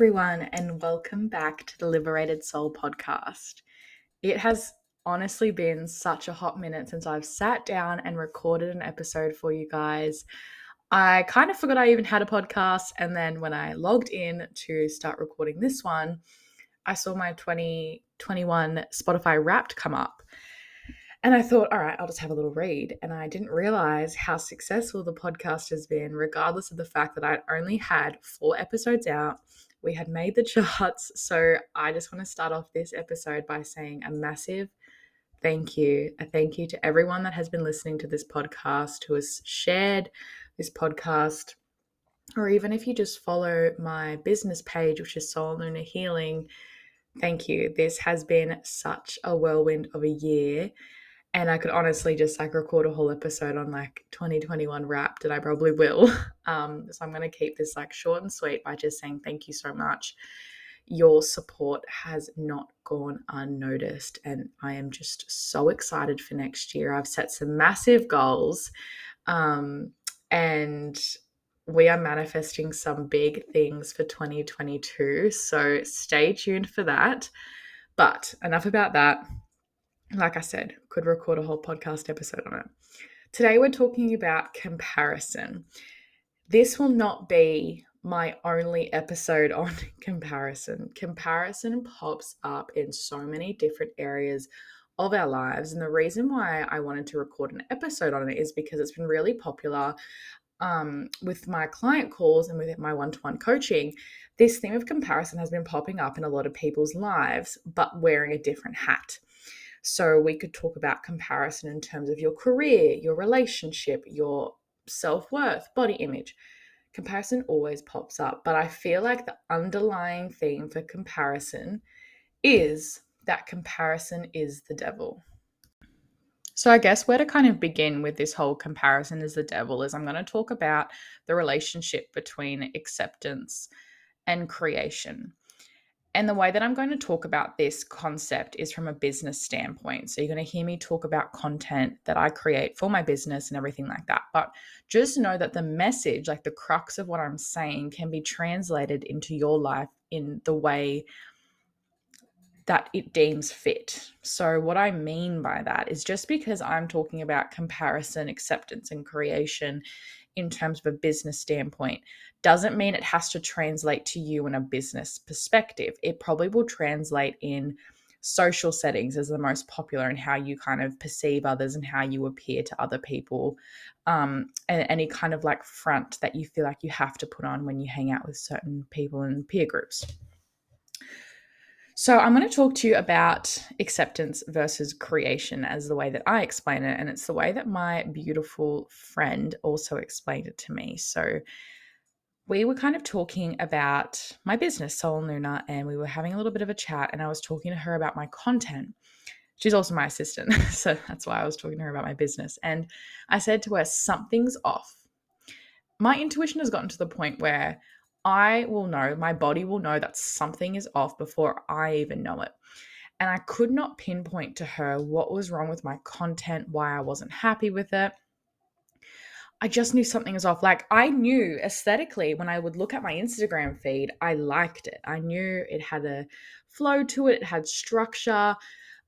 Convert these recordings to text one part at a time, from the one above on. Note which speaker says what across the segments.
Speaker 1: everyone, and welcome back to the Liberated Soul podcast. It has honestly been such a hot minute since I've sat down and recorded an episode for you guys. I kind of forgot I even had a podcast, and then when I logged in to start recording this one, I saw my 2021 Spotify Wrapped come up. And I thought, all right, I'll just have a little read. And I didn't realize how successful the podcast has been, regardless of the fact that I'd only had four episodes out. We had made the charts. So I just want to start off this episode by saying a massive thank you. A thank you to everyone that has been listening to this podcast, who has shared this podcast, or even if you just follow my business page, which is Soul Luna Healing. Thank you. This has been such a whirlwind of a year and I could honestly just like record a whole episode on like 2021 wrapped, and I probably will. Um, so I'm going to keep this like short and sweet by just saying thank you so much. Your support has not gone unnoticed, and I am just so excited for next year. I've set some massive goals, um, and we are manifesting some big things for 2022. So stay tuned for that. But enough about that like I said, could record a whole podcast episode on it. Today, we're talking about comparison. This will not be my only episode on comparison. Comparison pops up in so many different areas of our lives. And the reason why I wanted to record an episode on it is because it's been really popular um, with my client calls and with my one to one coaching. This theme of comparison has been popping up in a lot of people's lives, but wearing a different hat. So we could talk about comparison in terms of your career, your relationship, your self worth, body image. Comparison always pops up, but I feel like the underlying theme for comparison is that comparison is the devil. So, I guess where to kind of begin with this whole comparison is the devil is I'm going to talk about the relationship between acceptance and creation. And the way that I'm going to talk about this concept is from a business standpoint. So you're going to hear me talk about content that I create for my business and everything like that. But just know that the message, like the crux of what I'm saying, can be translated into your life in the way that it deems fit. So, what I mean by that is just because I'm talking about comparison, acceptance, and creation in terms of a business standpoint doesn't mean it has to translate to you in a business perspective. It probably will translate in social settings as the most popular and how you kind of perceive others and how you appear to other people um, and any kind of like front that you feel like you have to put on when you hang out with certain people and peer groups so, I'm going to talk to you about acceptance versus creation as the way that I explain it. And it's the way that my beautiful friend also explained it to me. So, we were kind of talking about my business, Soul Luna, and we were having a little bit of a chat. And I was talking to her about my content. She's also my assistant. So, that's why I was talking to her about my business. And I said to her, Something's off. My intuition has gotten to the point where I will know, my body will know that something is off before I even know it. And I could not pinpoint to her what was wrong with my content, why I wasn't happy with it. I just knew something was off. Like I knew aesthetically when I would look at my Instagram feed, I liked it. I knew it had a flow to it, it had structure.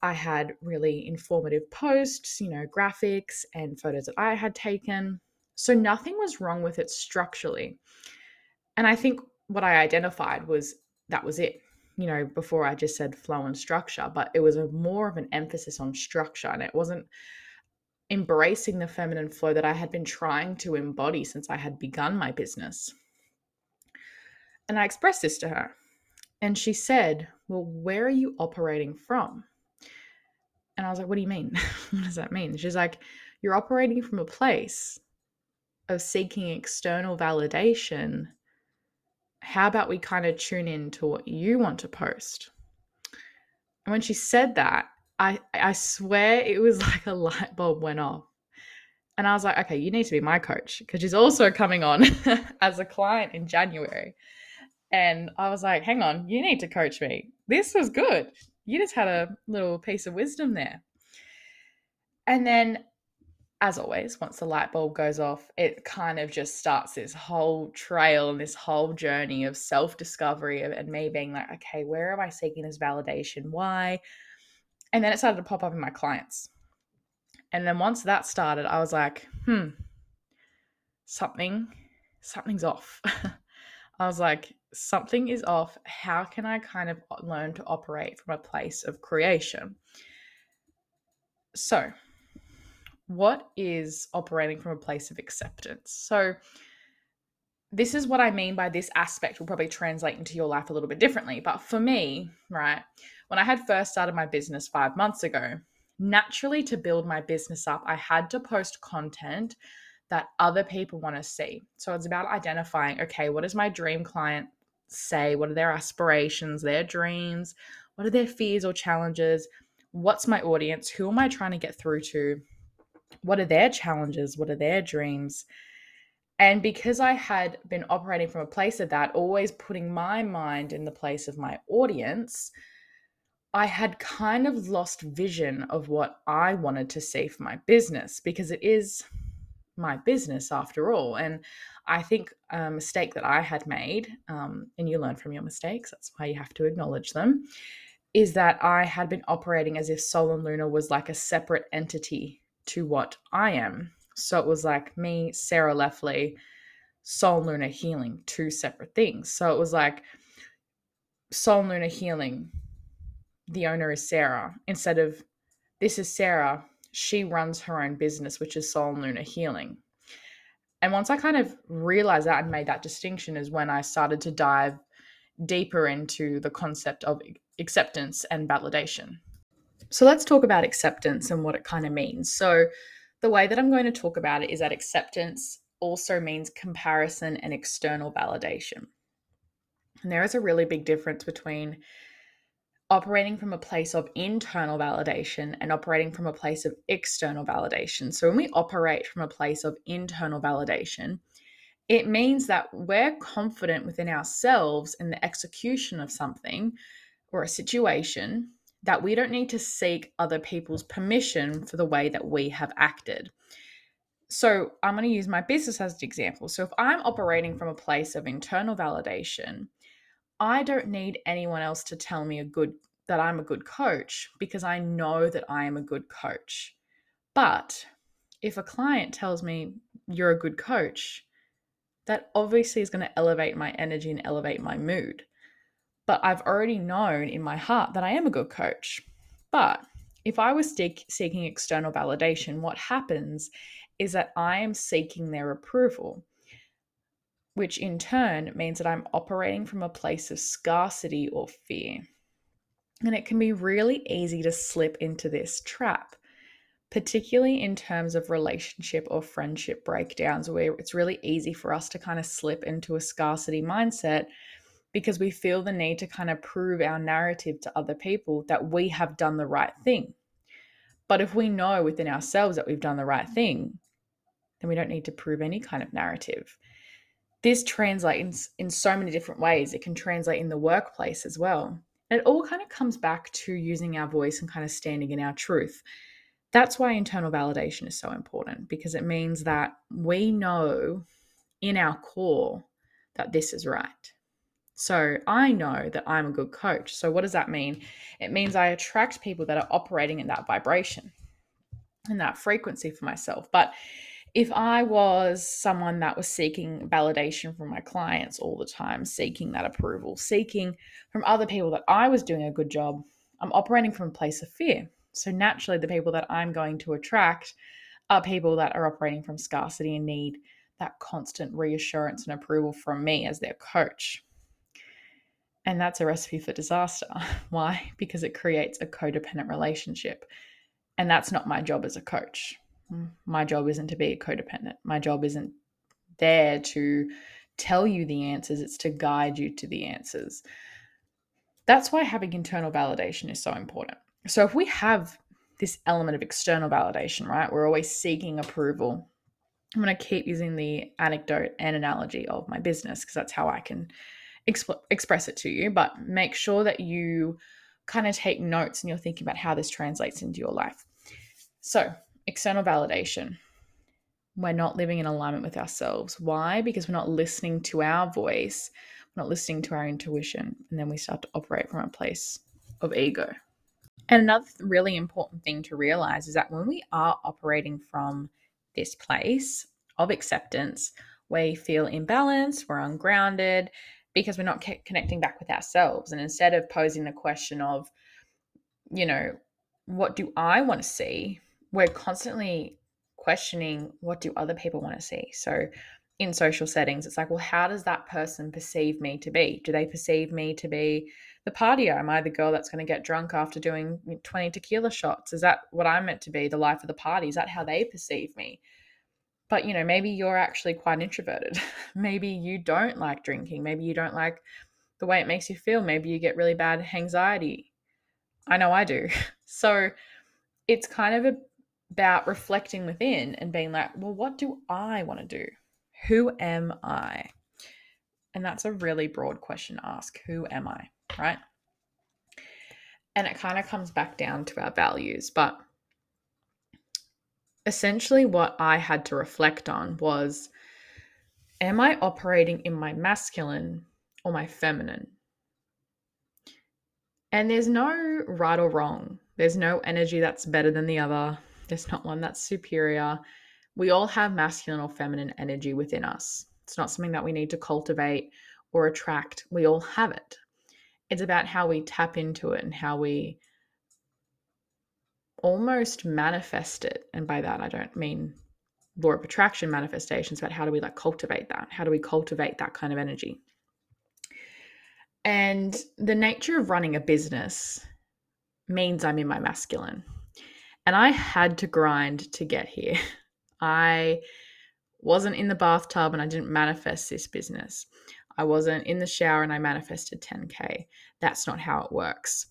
Speaker 1: I had really informative posts, you know, graphics and photos that I had taken. So nothing was wrong with it structurally. And I think what I identified was that was it. You know, before I just said flow and structure, but it was a more of an emphasis on structure and it wasn't embracing the feminine flow that I had been trying to embody since I had begun my business. And I expressed this to her. And she said, Well, where are you operating from? And I was like, What do you mean? what does that mean? She's like, You're operating from a place of seeking external validation how about we kind of tune in to what you want to post? And when she said that, I, I swear it was like a light bulb went off. And I was like, okay, you need to be my coach because she's also coming on as a client in January. And I was like, hang on, you need to coach me. This was good. You just had a little piece of wisdom there. And then as always, once the light bulb goes off, it kind of just starts this whole trail and this whole journey of self discovery and me being like, okay, where am I seeking this validation? Why? And then it started to pop up in my clients. And then once that started, I was like, hmm, something, something's off. I was like, something is off. How can I kind of learn to operate from a place of creation? So, what is operating from a place of acceptance? So, this is what I mean by this aspect will probably translate into your life a little bit differently. But for me, right, when I had first started my business five months ago, naturally to build my business up, I had to post content that other people want to see. So it's about identifying okay, what does my dream client say? What are their aspirations, their dreams? What are their fears or challenges? What's my audience? Who am I trying to get through to? What are their challenges? What are their dreams? And because I had been operating from a place of that, always putting my mind in the place of my audience, I had kind of lost vision of what I wanted to see for my business because it is my business after all. And I think a mistake that I had made, um, and you learn from your mistakes, that's why you have to acknowledge them, is that I had been operating as if Soul and Luna was like a separate entity to what I am. So it was like me, Sarah Leffley, Soul and Luna Healing, two separate things. So it was like Soul and Luna Healing the owner is Sarah instead of this is Sarah. She runs her own business, which is Soul and Luna Healing. And once I kind of realized that and made that distinction, is when I started to dive deeper into the concept of acceptance and validation. So let's talk about acceptance and what it kind of means. So, the way that I'm going to talk about it is that acceptance also means comparison and external validation. And there is a really big difference between operating from a place of internal validation and operating from a place of external validation. So when we operate from a place of internal validation, it means that we're confident within ourselves in the execution of something or a situation that we don't need to seek other people's permission for the way that we have acted. So, I'm going to use my business as an example. So, if I'm operating from a place of internal validation, I don't need anyone else to tell me a good that I'm a good coach because I know that I am a good coach. But if a client tells me you're a good coach, that obviously is going to elevate my energy and elevate my mood. But I've already known in my heart that I am a good coach. But if I was seek, seeking external validation, what happens is that I am seeking their approval which in turn means that I'm operating from a place of scarcity or fear. And it can be really easy to slip into this trap, particularly in terms of relationship or friendship breakdowns, where it's really easy for us to kind of slip into a scarcity mindset because we feel the need to kind of prove our narrative to other people that we have done the right thing. But if we know within ourselves that we've done the right thing, then we don't need to prove any kind of narrative this translates in, in so many different ways. It can translate in the workplace as well. And it all kind of comes back to using our voice and kind of standing in our truth. That's why internal validation is so important because it means that we know in our core that this is right. So I know that I'm a good coach. So what does that mean? It means I attract people that are operating in that vibration and that frequency for myself. But if I was someone that was seeking validation from my clients all the time, seeking that approval, seeking from other people that I was doing a good job, I'm operating from a place of fear. So naturally, the people that I'm going to attract are people that are operating from scarcity and need that constant reassurance and approval from me as their coach. And that's a recipe for disaster. Why? Because it creates a codependent relationship. And that's not my job as a coach mm, my job isn't to be a codependent. My job isn't there to tell you the answers, it's to guide you to the answers. That's why having internal validation is so important. So, if we have this element of external validation, right, we're always seeking approval. I'm going to keep using the anecdote and analogy of my business because that's how I can exp- express it to you. But make sure that you kind of take notes and you're thinking about how this translates into your life. So, external validation. we're not living in alignment with ourselves. Why? Because we're not listening to our voice, we're not listening to our intuition, and then we start to operate from a place of ego. And another really important thing to realize is that when we are operating from this place of acceptance, we feel imbalanced, we're ungrounded because we're not connecting back with ourselves. And instead of posing the question of, you know, what do I want to see? We're constantly questioning what do other people want to see. So in social settings, it's like, well, how does that person perceive me to be? Do they perceive me to be the partier? Am I the girl that's going to get drunk after doing 20 tequila shots? Is that what I'm meant to be, the life of the party? Is that how they perceive me? But, you know, maybe you're actually quite introverted. maybe you don't like drinking. Maybe you don't like the way it makes you feel. Maybe you get really bad anxiety. I know I do. So it's kind of about reflecting within and being like, well, what do I want to do? Who am I? And that's a really broad question to ask. Who am I? Right? And it kind of comes back down to our values. But essentially, what I had to reflect on was Am I operating in my masculine or my feminine? And there's no right or wrong. There's no energy that's better than the other. There's not one that's superior. We all have masculine or feminine energy within us. It's not something that we need to cultivate or attract. We all have it. It's about how we tap into it and how we almost manifest it. And by that, I don't mean law of attraction manifestations, but how do we like cultivate that? How do we cultivate that kind of energy? And the nature of running a business means I'm in my masculine. And I had to grind to get here. I wasn't in the bathtub and I didn't manifest this business. I wasn't in the shower and I manifested 10K. That's not how it works.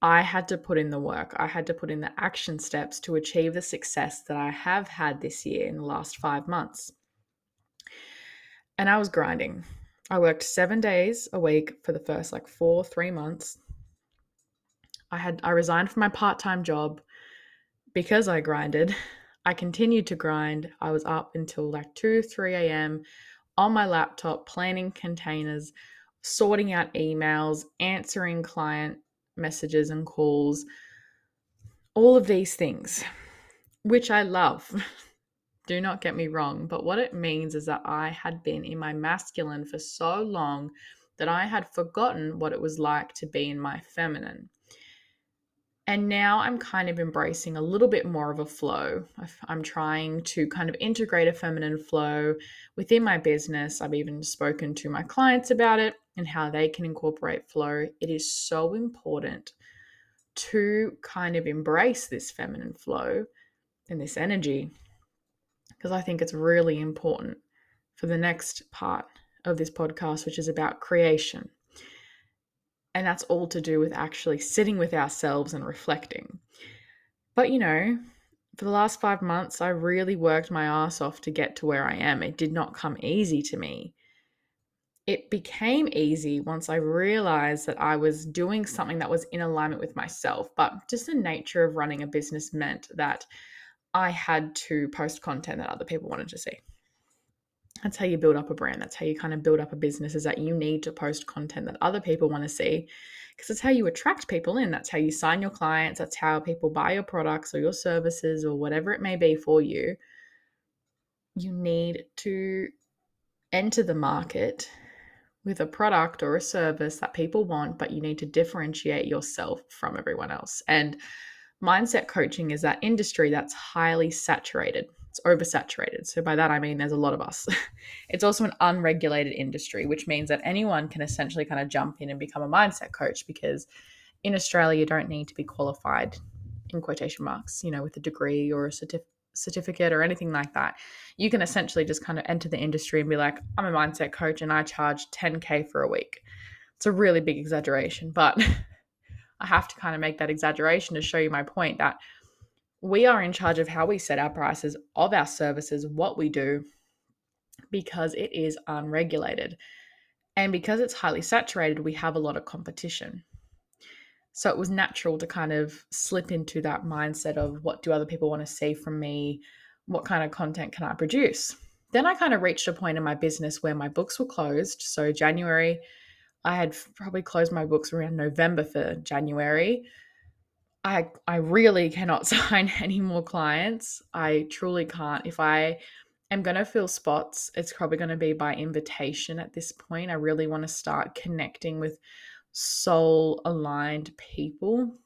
Speaker 1: I had to put in the work. I had to put in the action steps to achieve the success that I have had this year in the last five months. And I was grinding. I worked seven days a week for the first like four, three months. I had I resigned from my part-time job because I grinded. I continued to grind. I was up until like 2, 3 a.m. on my laptop, planning containers, sorting out emails, answering client messages and calls, all of these things, which I love. Do not get me wrong, but what it means is that I had been in my masculine for so long that I had forgotten what it was like to be in my feminine. And now I'm kind of embracing a little bit more of a flow. I'm trying to kind of integrate a feminine flow within my business. I've even spoken to my clients about it and how they can incorporate flow. It is so important to kind of embrace this feminine flow and this energy because I think it's really important for the next part of this podcast, which is about creation. And that's all to do with actually sitting with ourselves and reflecting. But you know, for the last five months, I really worked my ass off to get to where I am. It did not come easy to me. It became easy once I realized that I was doing something that was in alignment with myself. But just the nature of running a business meant that I had to post content that other people wanted to see. That's how you build up a brand. That's how you kind of build up a business is that you need to post content that other people want to see because it's how you attract people in. That's how you sign your clients. That's how people buy your products or your services or whatever it may be for you. You need to enter the market with a product or a service that people want, but you need to differentiate yourself from everyone else. And mindset coaching is that industry that's highly saturated. It's oversaturated. So by that I mean there's a lot of us. it's also an unregulated industry, which means that anyone can essentially kind of jump in and become a mindset coach because in Australia you don't need to be qualified in quotation marks, you know, with a degree or a certif- certificate or anything like that. You can essentially just kind of enter the industry and be like, I'm a mindset coach and I charge 10K for a week. It's a really big exaggeration, but I have to kind of make that exaggeration to show you my point that we are in charge of how we set our prices of our services, what we do, because it is unregulated. And because it's highly saturated, we have a lot of competition. So it was natural to kind of slip into that mindset of what do other people want to see from me? what kind of content can I produce? Then I kind of reached a point in my business where my books were closed. So, January, I had probably closed my books around November for January. I I really cannot sign any more clients. I truly can't. If I am going to fill spots, it's probably going to be by invitation at this point. I really want to start connecting with soul aligned people.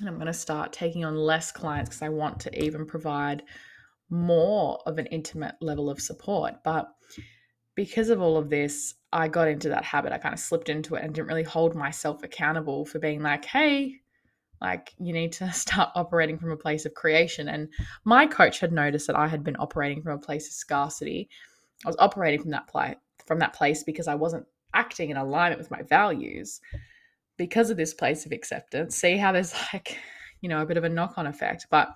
Speaker 1: And I'm going to start taking on less clients because I want to even provide more of an intimate level of support. But because of all of this, I got into that habit. I kind of slipped into it and didn't really hold myself accountable for being like, hey, like you need to start operating from a place of creation. And my coach had noticed that I had been operating from a place of scarcity. I was operating from that place from that place because I wasn't acting in alignment with my values because of this place of acceptance. See how there's like, you know, a bit of a knock-on effect. But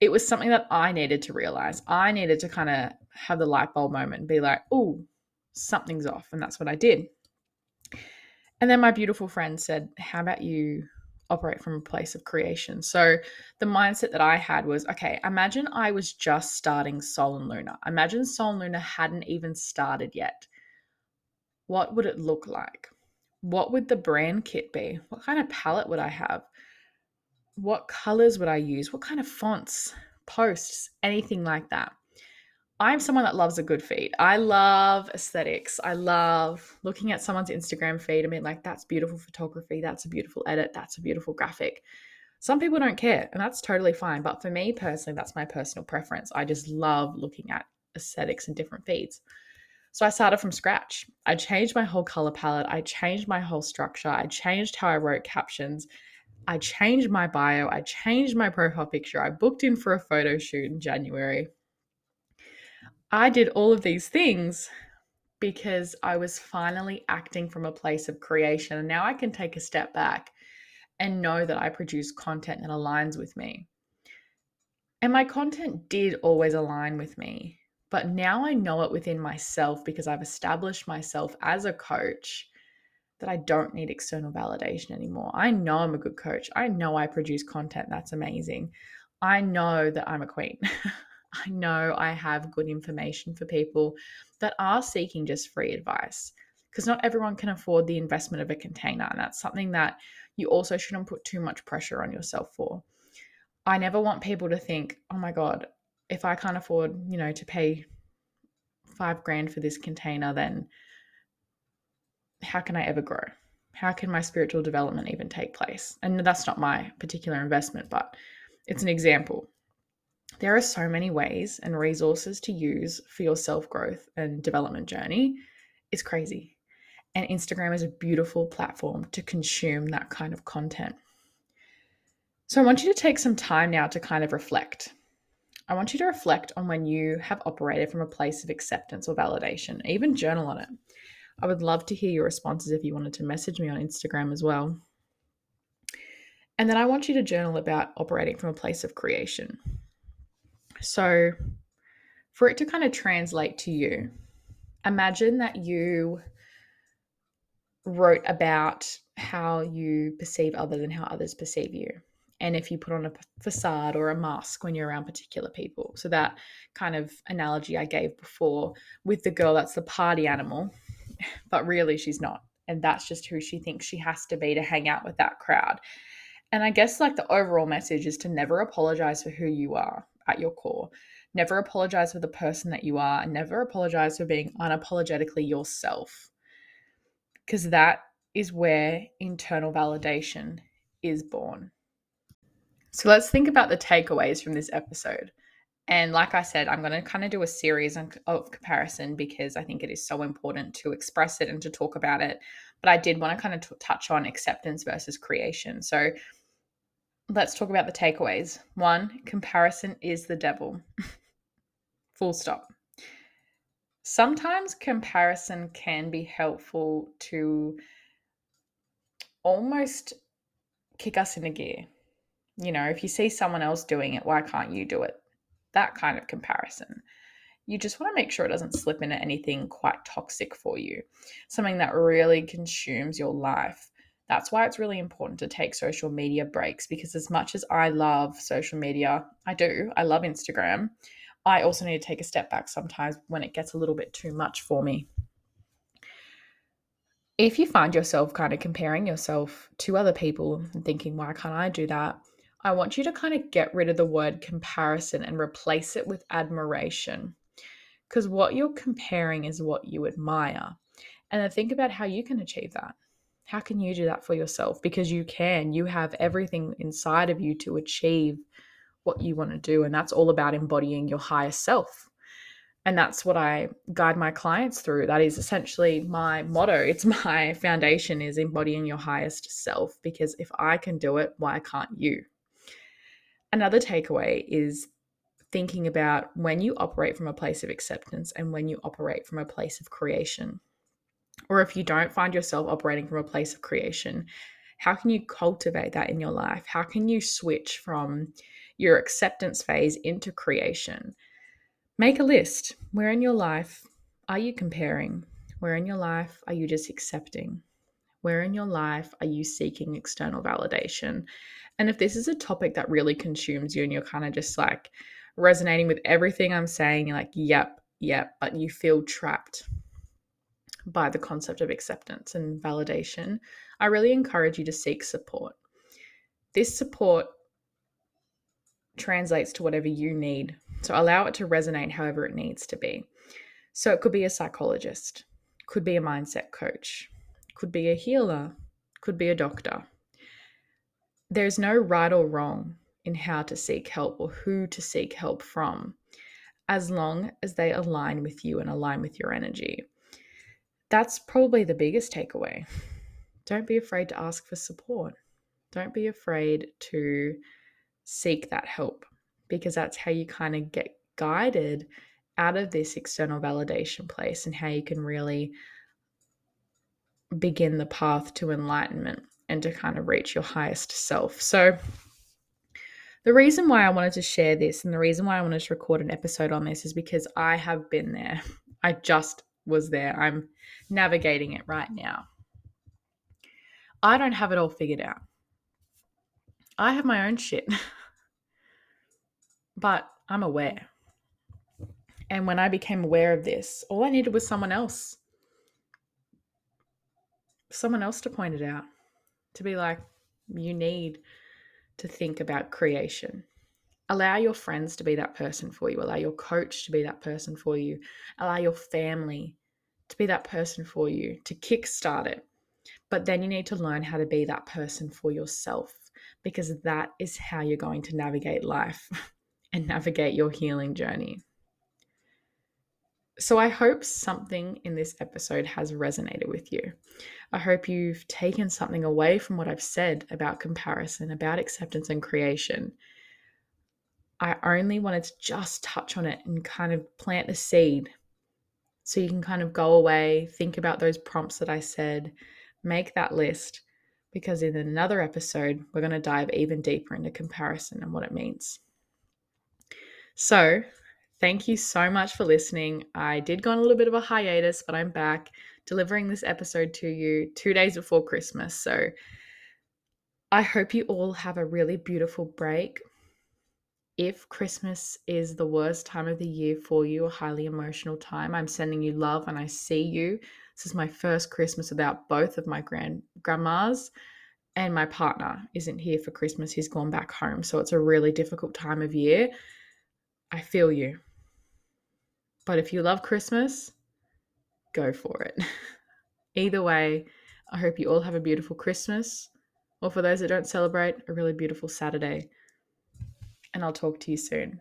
Speaker 1: it was something that I needed to realize. I needed to kind of have the light bulb moment and be like, oh, something's off. And that's what I did. And then my beautiful friend said, How about you operate from a place of creation? So the mindset that I had was okay, imagine I was just starting Soul and Luna. Imagine Soul and Luna hadn't even started yet. What would it look like? What would the brand kit be? What kind of palette would I have? what colors would I use? What kind of fonts, posts, anything like that. I'm someone that loves a good feed. I love aesthetics. I love looking at someone's Instagram feed I mean, like, that's beautiful photography. That's a beautiful edit. That's a beautiful graphic. Some people don't care, and that's totally fine. But for me personally, that's my personal preference. I just love looking at aesthetics and different feeds. So I started from scratch. I changed my whole color palette. I changed my whole structure. I changed how I wrote captions. I changed my bio, I changed my profile picture, I booked in for a photo shoot in January. I did all of these things because I was finally acting from a place of creation. And now I can take a step back and know that I produce content that aligns with me. And my content did always align with me, but now I know it within myself because I've established myself as a coach that I don't need external validation anymore. I know I'm a good coach. I know I produce content that's amazing. I know that I'm a queen. I know I have good information for people that are seeking just free advice because not everyone can afford the investment of a container. And that's something that you also shouldn't put too much pressure on yourself for. I never want people to think, oh my God, if I can't afford, you know, to pay five grand for this container, then how can I ever grow? How can my spiritual development even take place? And that's not my particular investment, but it's an example. There are so many ways and resources to use for your self growth and development journey. It's crazy. And Instagram is a beautiful platform to consume that kind of content. So I want you to take some time now to kind of reflect. I want you to reflect on when you have operated from a place of acceptance or validation, even journal on it. I would love to hear your responses if you wanted to message me on Instagram as well. And then I want you to journal about operating from a place of creation. So, for it to kind of translate to you, imagine that you wrote about how you perceive others and how others perceive you. And if you put on a facade or a mask when you're around particular people. So, that kind of analogy I gave before with the girl that's the party animal but really she's not. And that's just who she thinks she has to be to hang out with that crowd. And I guess like the overall message is to never apologize for who you are at your core. Never apologize for the person that you are and never apologize for being unapologetically yourself. Because that is where internal validation is born. So let's think about the takeaways from this episode. And like I said, I'm going to kind of do a series of comparison because I think it is so important to express it and to talk about it. But I did want to kind of t- touch on acceptance versus creation. So let's talk about the takeaways. One, comparison is the devil. Full stop. Sometimes comparison can be helpful to almost kick us into gear. You know, if you see someone else doing it, why can't you do it? that kind of comparison. You just want to make sure it doesn't slip into anything quite toxic for you, something that really consumes your life. That's why it's really important to take social media breaks because, as much as I love social media, I do, I love Instagram. I also need to take a step back sometimes when it gets a little bit too much for me. If you find yourself kind of comparing yourself to other people and thinking, why can't I do that? I want you to kind of get rid of the word comparison and replace it with admiration. Because what you're comparing is what you admire. And then think about how you can achieve that. How can you do that for yourself? Because you can. You have everything inside of you to achieve what you want to do. And that's all about embodying your highest self. And that's what I guide my clients through. That is essentially my motto. It's my foundation is embodying your highest self because if I can do it, why can't you? Another takeaway is thinking about when you operate from a place of acceptance and when you operate from a place of creation. Or if you don't find yourself operating from a place of creation, how can you cultivate that in your life? How can you switch from your acceptance phase into creation. Make a list. Where in your life are you comparing? Where in your life are you just accepting? Where in your life are you seeking external validation? And if this is a topic that really consumes you and you're kind of just like resonating with everything I'm saying, you're like, yep, yep, but you feel trapped by the concept of acceptance and validation, I really encourage you to seek support. This support translates to whatever you need. So allow it to resonate however it needs to be. So it could be a psychologist, could be a mindset coach, could be a healer, could be a doctor. There's no right or wrong in how to seek help or who to seek help from, as long as they align with you and align with your energy. That's probably the biggest takeaway. Don't be afraid to ask for support. Don't be afraid to seek that help because that's how you kind of get guided out of this external validation place and how you can really begin the path to enlightenment and to kind of reach your highest self. So, the reason why I wanted to share this and the reason why I wanted to record an episode on this is because I have been there. I just was there. I'm navigating it right now. I don't have it all figured out. I have my own shit. but I'm aware. And when I became aware of this, all I needed was someone else. Someone else to point it out. To be like, you need to think about creation. Allow your friends to be that person for you. Allow your coach to be that person for you. Allow your family to be that person for you, to kickstart it. But then you need to learn how to be that person for yourself because that is how you're going to navigate life and navigate your healing journey. So, I hope something in this episode has resonated with you. I hope you've taken something away from what I've said about comparison, about acceptance and creation. I only wanted to just touch on it and kind of plant the seed so you can kind of go away, think about those prompts that I said, make that list, because in another episode, we're going to dive even deeper into comparison and what it means. So, thank you so much for listening. I did go on a little bit of a hiatus, but I'm back delivering this episode to you two days before Christmas. So, I hope you all have a really beautiful break. If Christmas is the worst time of the year for you, a highly emotional time, I'm sending you love and I see you. This is my first Christmas without both of my grand grandmas and my partner isn't here for Christmas. He's gone back home. So it's a really difficult time of year. I feel you. But if you love Christmas, go for it. Either way, I hope you all have a beautiful Christmas, or for those that don't celebrate, a really beautiful Saturday. And I'll talk to you soon.